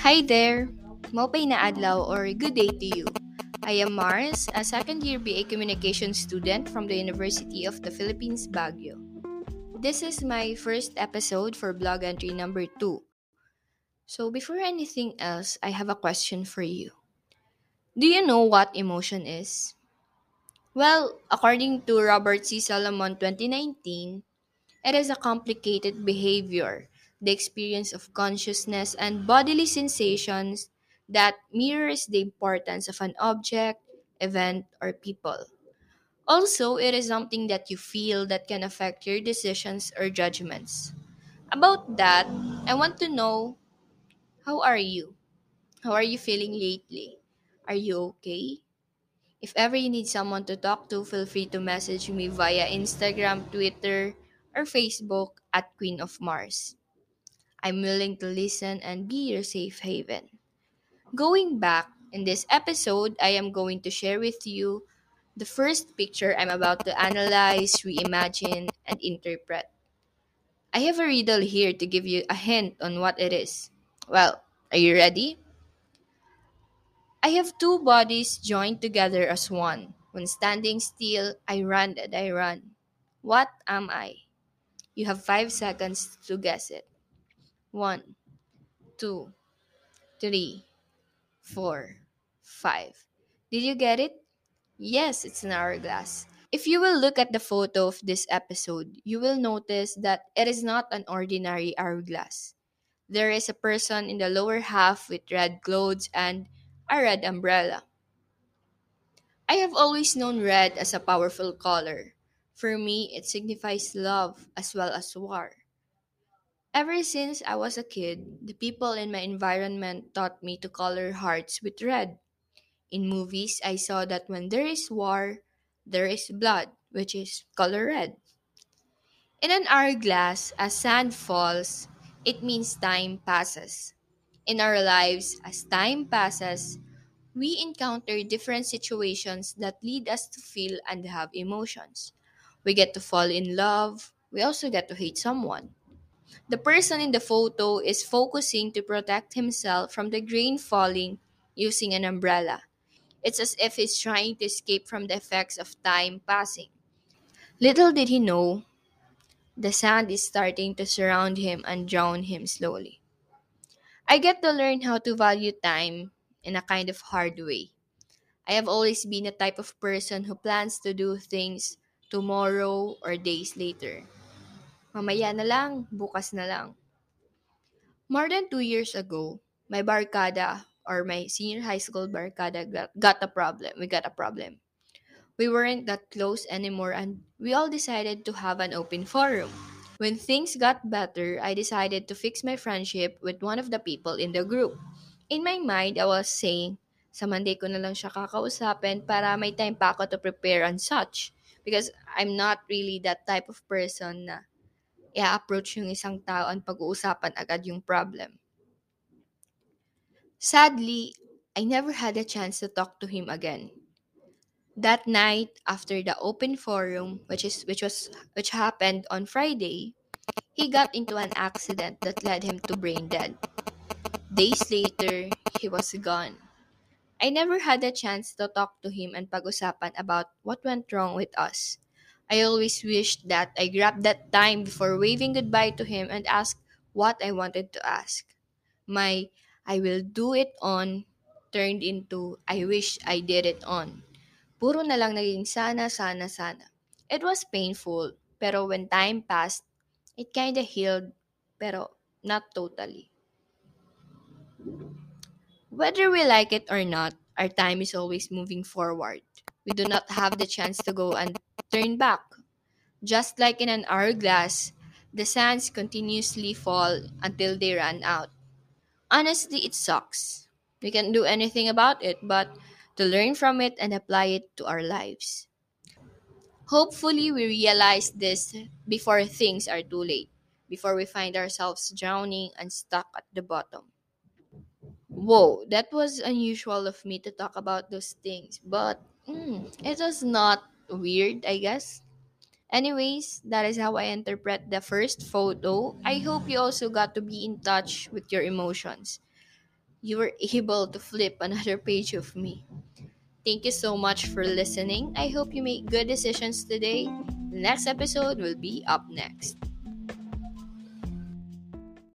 Hi there! Maupay na adlaw or good day to you. I am Mars, a second year BA Communication student from the University of the Philippines, Baguio. This is my first episode for blog entry number 2. So, before anything else, I have a question for you. Do you know what emotion is? Well, according to Robert C. Solomon 2019, it is a complicated behavior, the experience of consciousness and bodily sensations that mirrors the importance of an object, event, or people. Also, it is something that you feel that can affect your decisions or judgments. About that, I want to know how are you? How are you feeling lately? Are you okay? If ever you need someone to talk to, feel free to message me via Instagram, Twitter, or Facebook at Queen of Mars. I'm willing to listen and be your safe haven. Going back, in this episode, I am going to share with you the first picture I'm about to analyze, reimagine, and interpret. I have a riddle here to give you a hint on what it is. Well, are you ready? I have two bodies joined together as one. When standing still, I run and I run. What am I? You have five seconds to guess it. One, two, three, four, five. Did you get it? Yes, it's an hourglass. If you will look at the photo of this episode, you will notice that it is not an ordinary hourglass. There is a person in the lower half with red clothes and a red umbrella. I have always known red as a powerful color. For me, it signifies love as well as war. Ever since I was a kid, the people in my environment taught me to color hearts with red. In movies, I saw that when there is war, there is blood, which is color red. In an hourglass, as sand falls, it means time passes. In our lives, as time passes, we encounter different situations that lead us to feel and have emotions. We get to fall in love, we also get to hate someone. The person in the photo is focusing to protect himself from the grain falling using an umbrella. It's as if he's trying to escape from the effects of time passing. Little did he know, the sand is starting to surround him and drown him slowly. I get to learn how to value time in a kind of hard way. I have always been a type of person who plans to do things tomorrow or days later. Mamaya na lang, bukas na lang. More than two years ago, my barkada or my senior high school barkada got, got a problem. We got a problem. We weren't that close anymore and we all decided to have an open forum. When things got better, I decided to fix my friendship with one of the people in the group. In my mind, I was saying, sa Monday ko na lang siya kakausapin para may time pa ako to prepare and such. Because I'm not really that type of person na i-approach yung isang tao at pag-uusapan agad yung problem. Sadly, I never had a chance to talk to him again. That night, after the open forum, which is which was which happened on Friday, he got into an accident that led him to brain dead. Days later, he was gone. I never had a chance to talk to him and pag-usapan about what went wrong with us. I always wished that I grabbed that time before waving goodbye to him and asked what I wanted to ask. My I will do it on turned into I wish I did it on. Puro na lang naging sana, sana, sana. It was painful, pero when time passed, it kinda healed, pero not totally. Whether we like it or not, our time is always moving forward. We do not have the chance to go and turn back. Just like in an hourglass, the sands continuously fall until they run out. Honestly, it sucks. We can't do anything about it, but to learn from it and apply it to our lives. Hopefully, we realize this before things are too late, before we find ourselves drowning and stuck at the bottom. Whoa, that was unusual of me to talk about those things, but mm, it was not weird, I guess. Anyways, that is how I interpret the first photo. I hope you also got to be in touch with your emotions. you were able to flip another page of me. Thank you so much for listening. I hope you make good decisions today. The next episode will be up next.